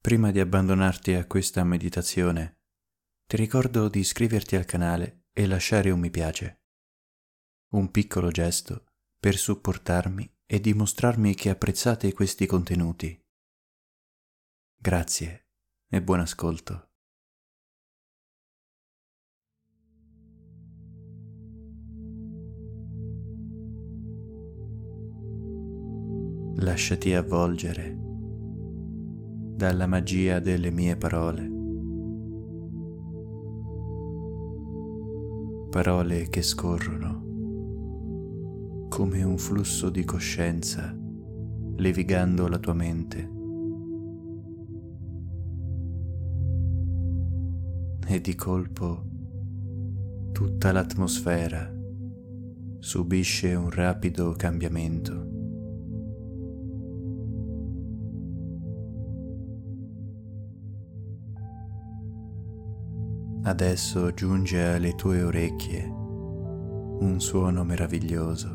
Prima di abbandonarti a questa meditazione, ti ricordo di iscriverti al canale e lasciare un mi piace. Un piccolo gesto per supportarmi e dimostrarmi che apprezzate questi contenuti. Grazie e buon ascolto. Lasciati avvolgere dalla magia delle mie parole. Parole che scorrono come un flusso di coscienza levigando la tua mente. E di colpo tutta l'atmosfera subisce un rapido cambiamento. Adesso giunge alle tue orecchie un suono meraviglioso,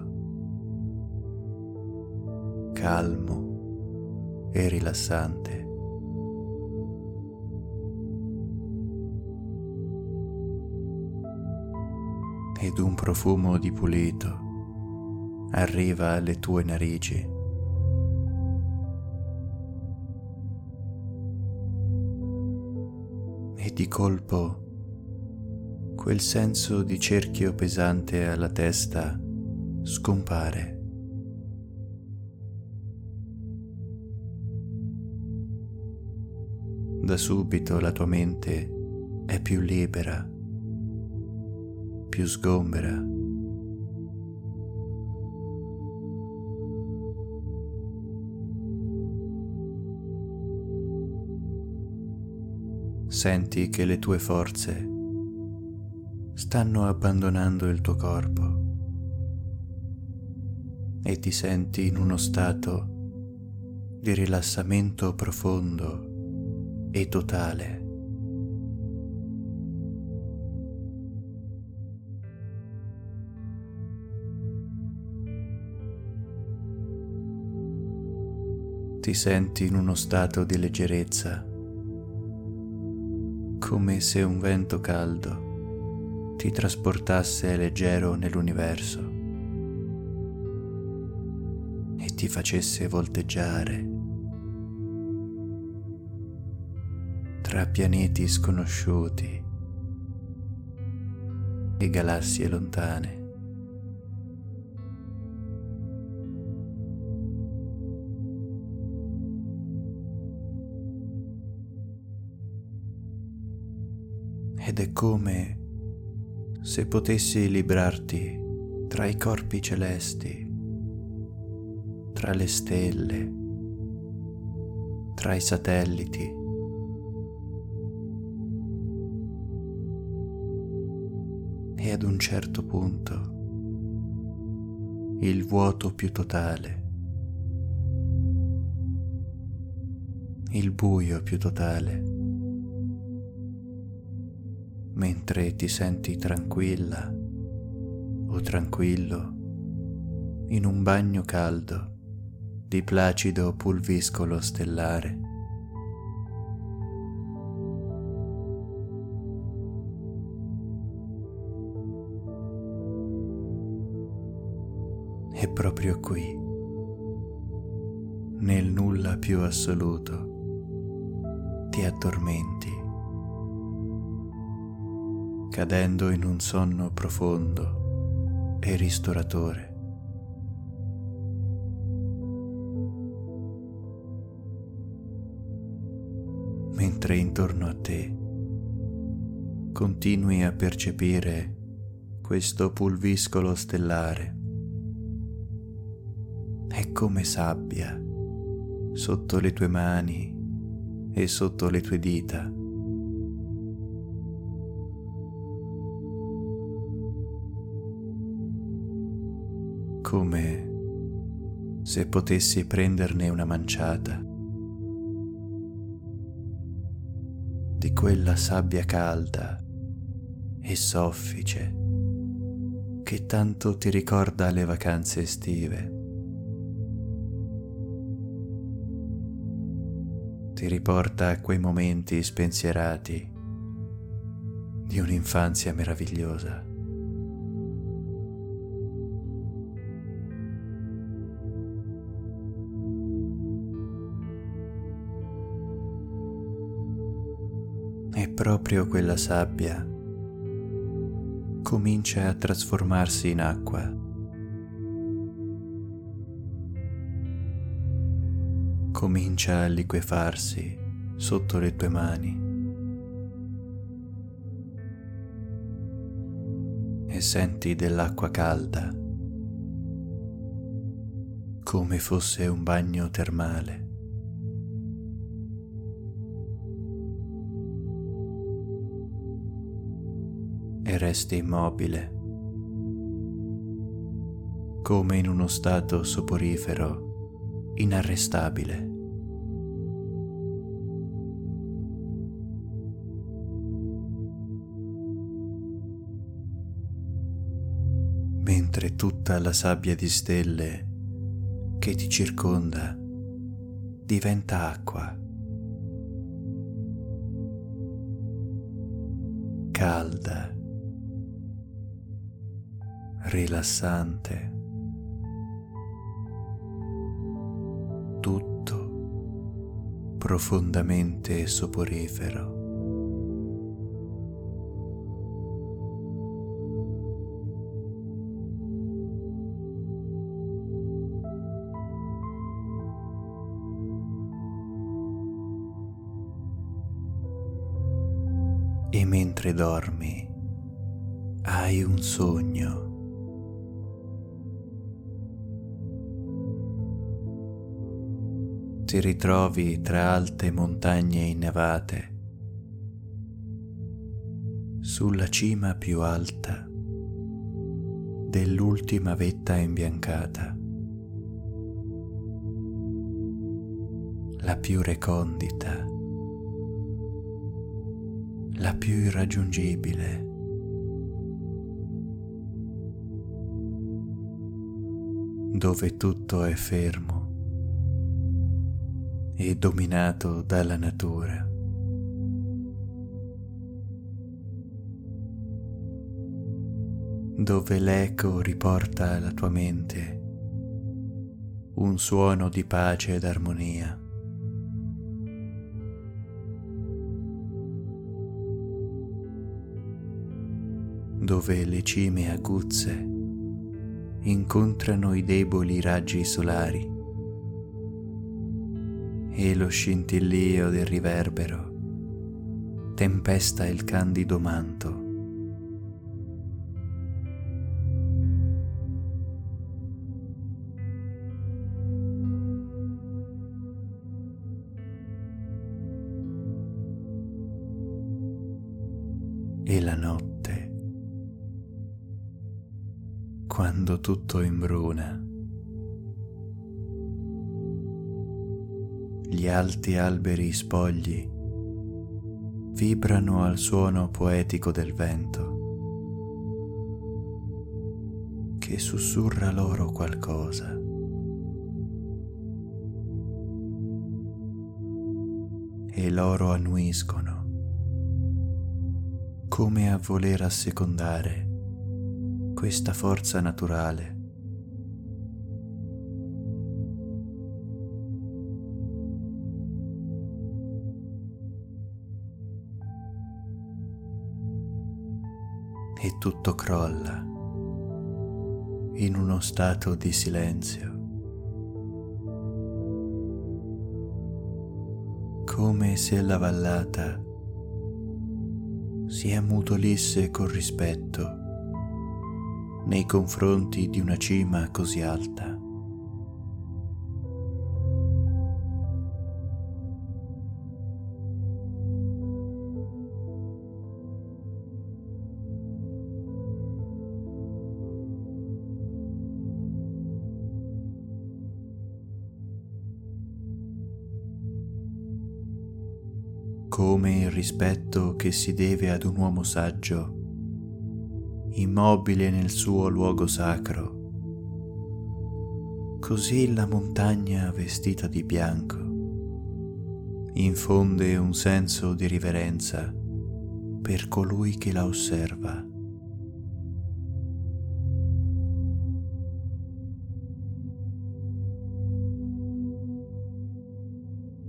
calmo e rilassante. Ed un profumo di pulito arriva alle tue narici. E di colpo quel senso di cerchio pesante alla testa scompare. Da subito la tua mente è più libera, più sgombera. Senti che le tue forze stanno abbandonando il tuo corpo e ti senti in uno stato di rilassamento profondo e totale. Ti senti in uno stato di leggerezza, come se un vento caldo ti trasportasse leggero nell'universo e ti facesse volteggiare tra pianeti sconosciuti e galassie lontane. Ed è come se potessi librarti tra i corpi celesti, tra le stelle, tra i satelliti. E ad un certo punto il vuoto più totale, il buio più totale mentre ti senti tranquilla o tranquillo in un bagno caldo di placido pulviscolo stellare. E proprio qui, nel nulla più assoluto, ti addormenti, cadendo in un sonno profondo e ristoratore. mentre intorno a te continui a percepire questo pulviscolo stellare. È come sabbia sotto le tue mani e sotto le tue dita. Come se potessi prenderne una manciata di quella sabbia calda e soffice che tanto ti ricorda le vacanze estive. Ti riporta a quei momenti spensierati di un'infanzia meravigliosa. Proprio quella sabbia comincia a trasformarsi in acqua. Comincia a liquefarsi sotto le tue mani. E senti dell'acqua calda come fosse un bagno termale. E resti immobile, come in uno stato soporifero inarrestabile. Mentre tutta la sabbia di stelle che ti circonda diventa acqua. calda rilassante. Tutto profondamente soporifero. E mentre dormi hai un sogno ti ritrovi tra alte montagne innevate, sulla cima più alta dell'ultima vetta imbiancata, la più recondita, la più irraggiungibile. dove tutto è fermo e dominato dalla natura. dove l'eco riporta alla tua mente un suono di pace ed armonia. dove le cime aguzze incontrano i deboli raggi solari e lo scintillio del riverbero tempesta il candido manto. Alti alberi spogli vibrano al suono poetico del vento che sussurra loro qualcosa. E loro annuiscono come a voler assecondare questa forza naturale tutto crolla in uno stato di silenzio. come se la vallata si ammutolisse con rispetto nei confronti di una cima così alta. Come il rispetto che si deve ad un uomo saggio, immobile nel suo luogo sacro. Così la montagna vestita di bianco infonde un senso di riverenza per colui che la osserva.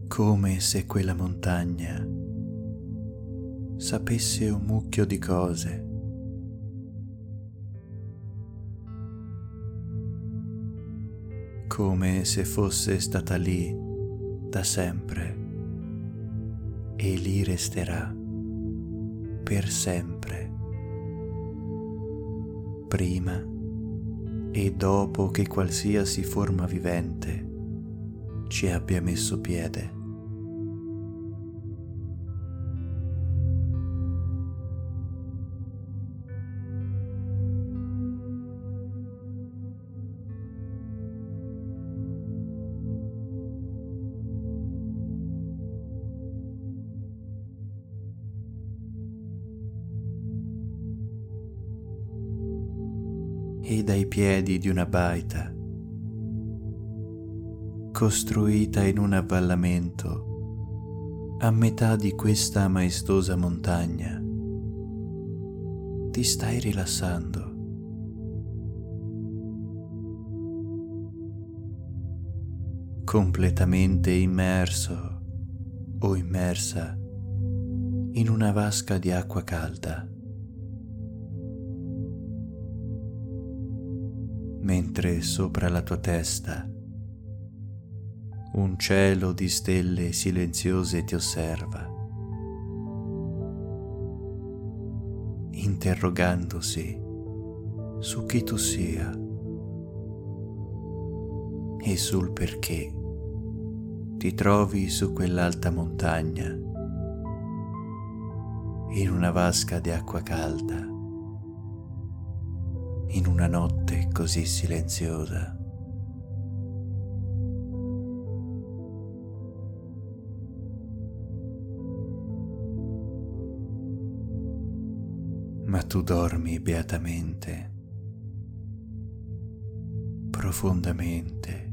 come se quella montagna sapesse un mucchio di cose. come se fosse stata lì da sempre e lì resterà per sempre, prima e dopo che qualsiasi forma vivente ci abbia messo piede. Piedi di una baita, costruita in un avvallamento a metà di questa maestosa montagna. Ti stai rilassando. completamente immerso o immersa in una vasca di acqua calda. Mentre sopra la tua testa un cielo di stelle silenziose ti osserva, interrogandosi su chi tu sia e sul perché ti trovi su quell'alta montagna in una vasca di acqua calda in una notte così silenziosa. Ma tu dormi beatamente, profondamente.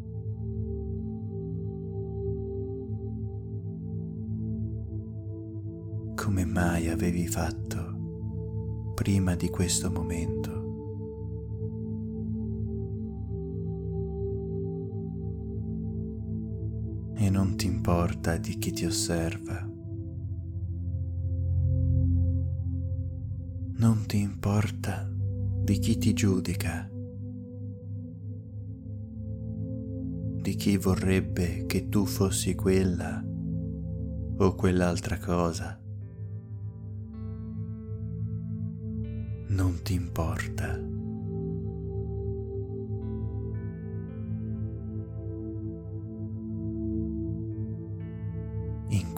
Come mai avevi fatto prima di questo momento? Importa di chi ti osserva. Non ti importa di chi ti giudica, di chi vorrebbe che tu fossi quella o quell'altra cosa. Non ti importa.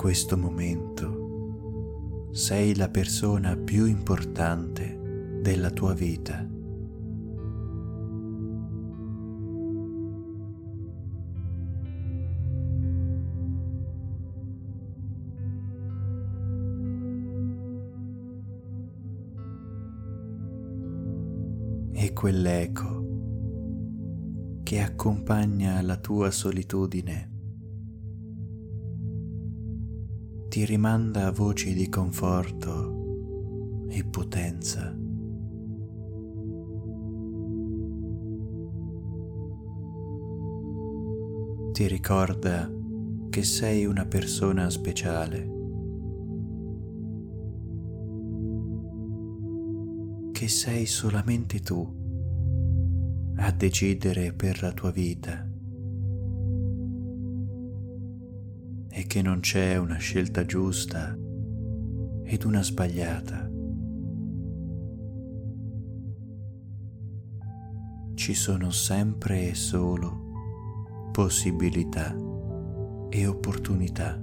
Questo momento sei la persona più importante della tua vita. E quell'eco che accompagna la tua solitudine ti rimanda a voci di conforto e potenza. Ti ricorda che sei una persona speciale, che sei solamente tu a decidere per la tua vita che non c'è una scelta giusta ed una sbagliata. Ci sono sempre e solo possibilità e opportunità.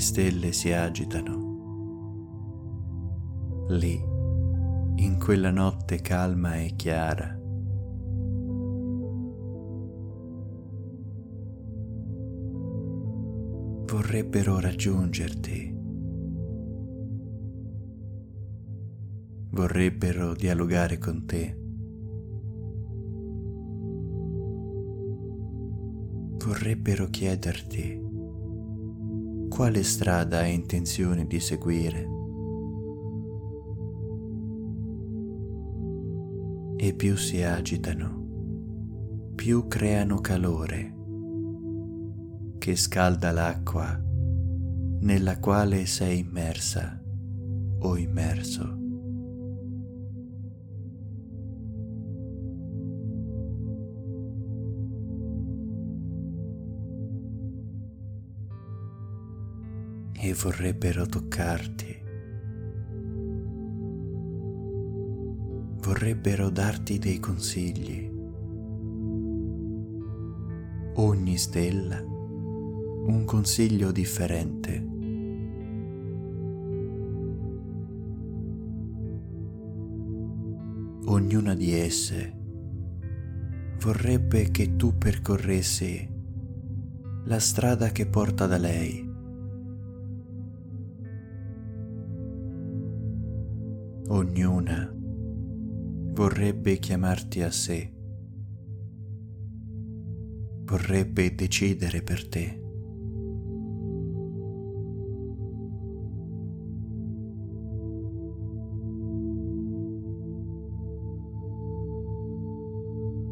Le stelle si agitano. Lì, in quella notte calma e chiara, vorrebbero raggiungerti, vorrebbero dialogare con te. Vorrebbero chiederti quale strada hai intenzione di seguire. E più si agitano, più creano calore che scalda l'acqua nella quale sei immersa o immerso. E vorrebbero toccarti. Vorrebbero darti dei consigli. Ogni stella un consiglio differente. Ognuna di esse vorrebbe che tu percorressi la strada che porta da lei Ognuna vorrebbe chiamarti a sé, vorrebbe decidere per te.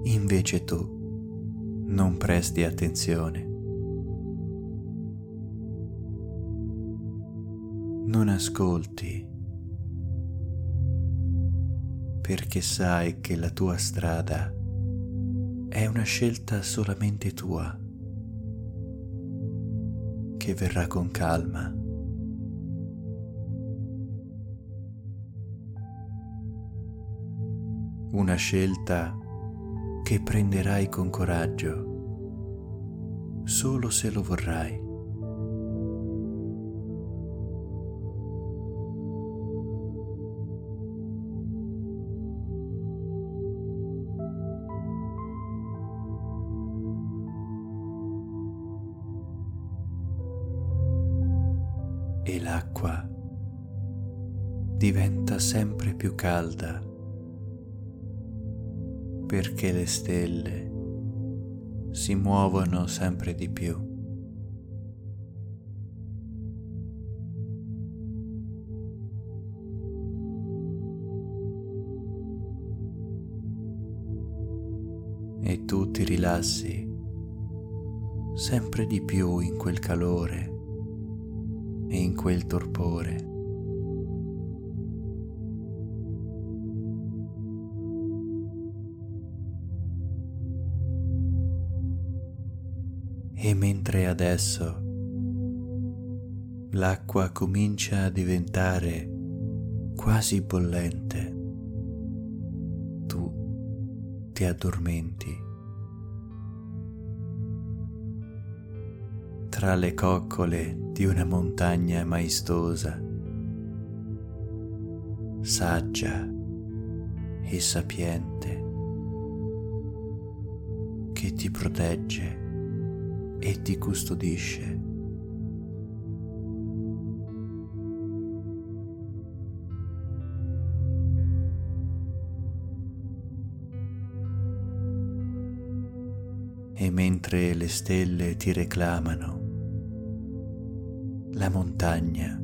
Invece tu non presti attenzione. Non ascolti perché sai che la tua strada è una scelta solamente tua, che verrà con calma. Una scelta che prenderai con coraggio, solo se lo vorrai. L'acqua diventa sempre più calda perché le stelle si muovono sempre di più. E tu ti rilassi sempre di più in quel calore e in quel torpore. E mentre adesso l'acqua comincia a diventare quasi bollente, tu ti addormenti. Tra le coccole di una montagna maestosa, saggia e sapiente, che ti protegge e ti custodisce. E mentre le stelle ti reclamano, la montagna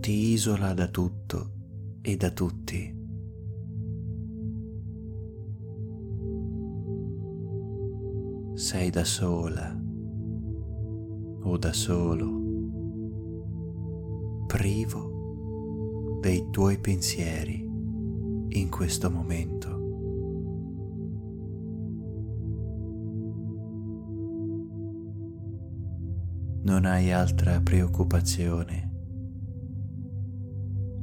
ti isola da tutto e da tutti. Sei da sola o da solo, privo dei tuoi pensieri in questo momento. Non hai altra preoccupazione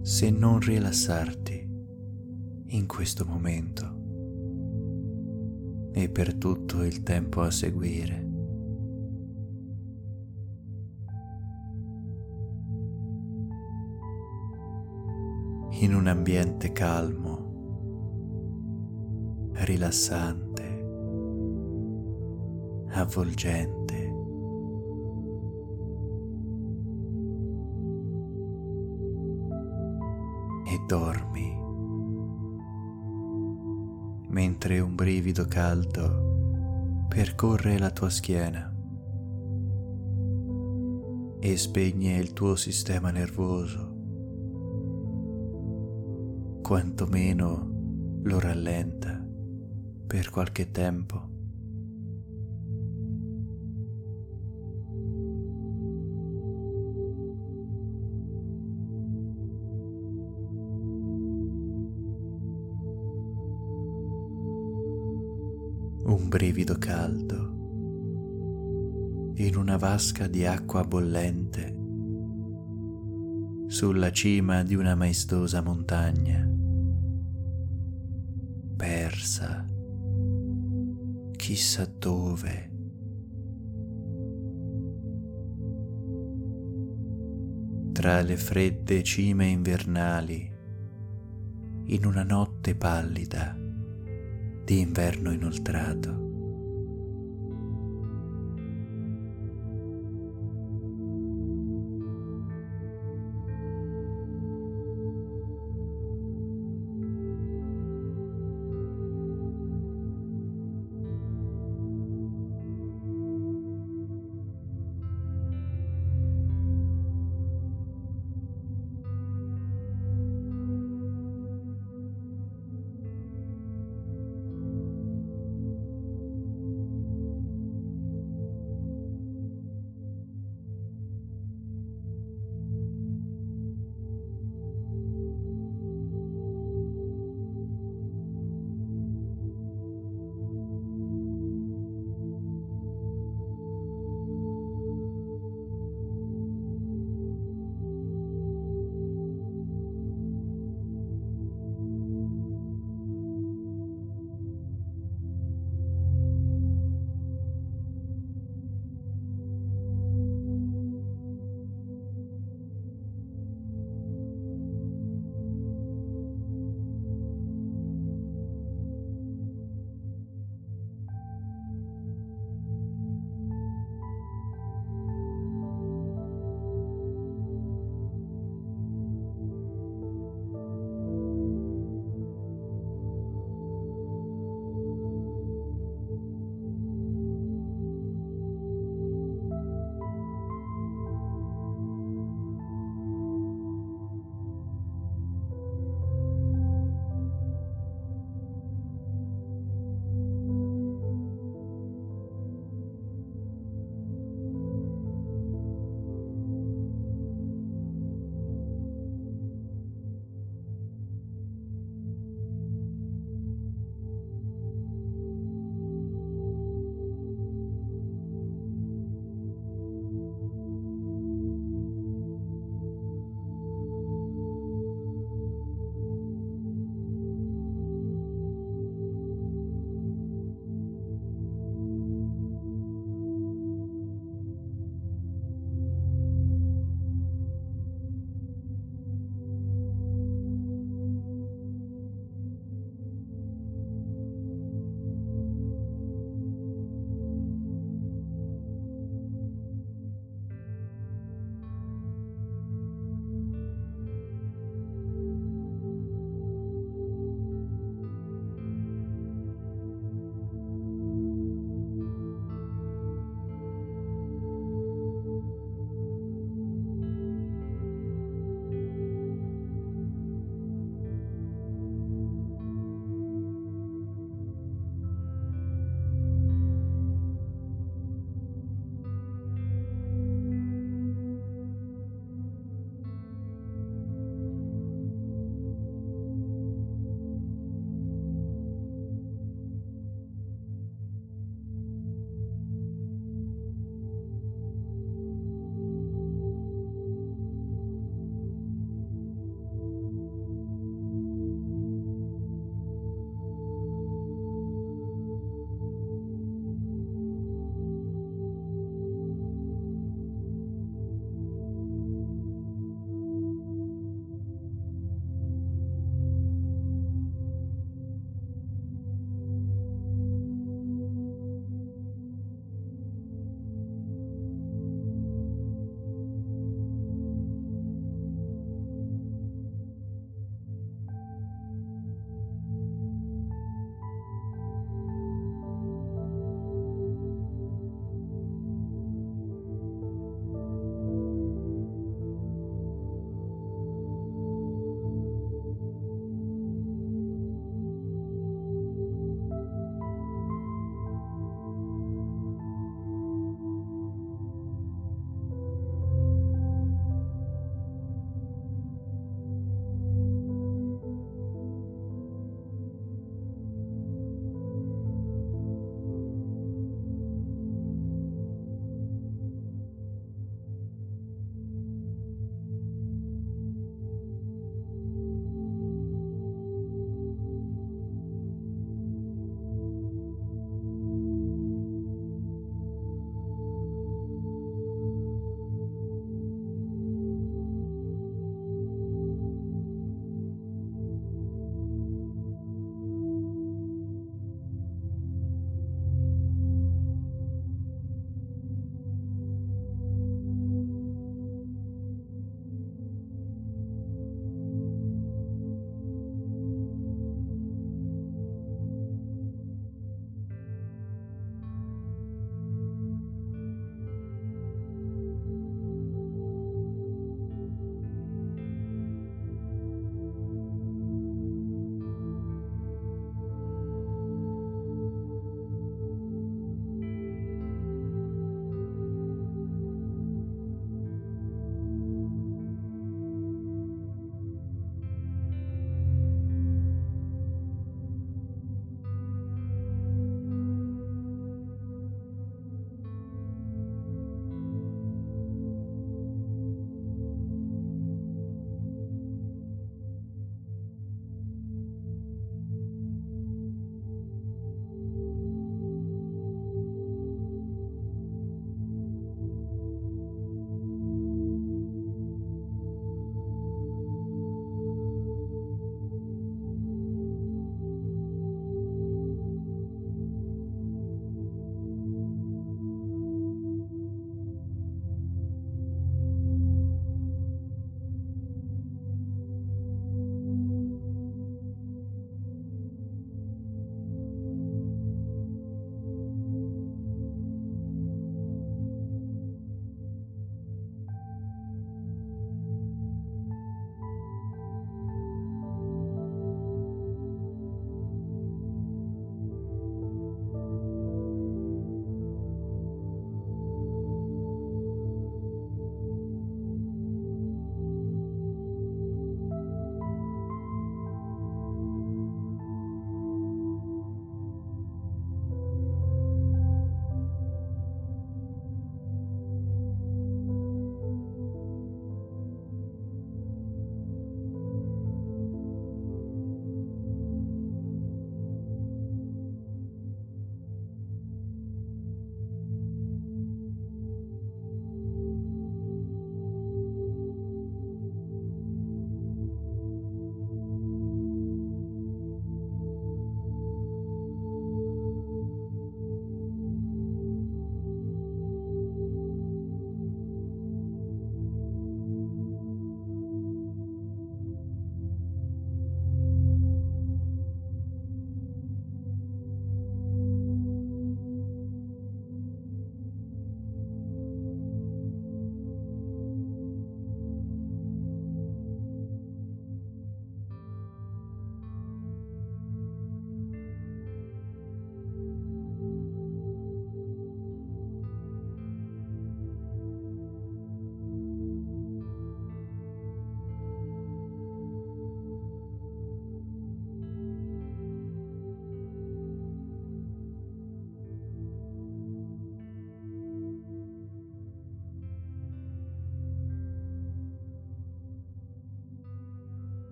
se non rilassarti in questo momento e per tutto il tempo a seguire. In un ambiente calmo, rilassante, avvolgente. Dormi mentre un brivido caldo percorre la tua schiena e spegne il tuo sistema nervoso, quantomeno lo rallenta per qualche tempo. Un brivido caldo in una vasca di acqua bollente sulla cima di una maestosa montagna, persa chissà dove. Tra le fredde cime invernali, in una notte pallida, di inverno inoltrato.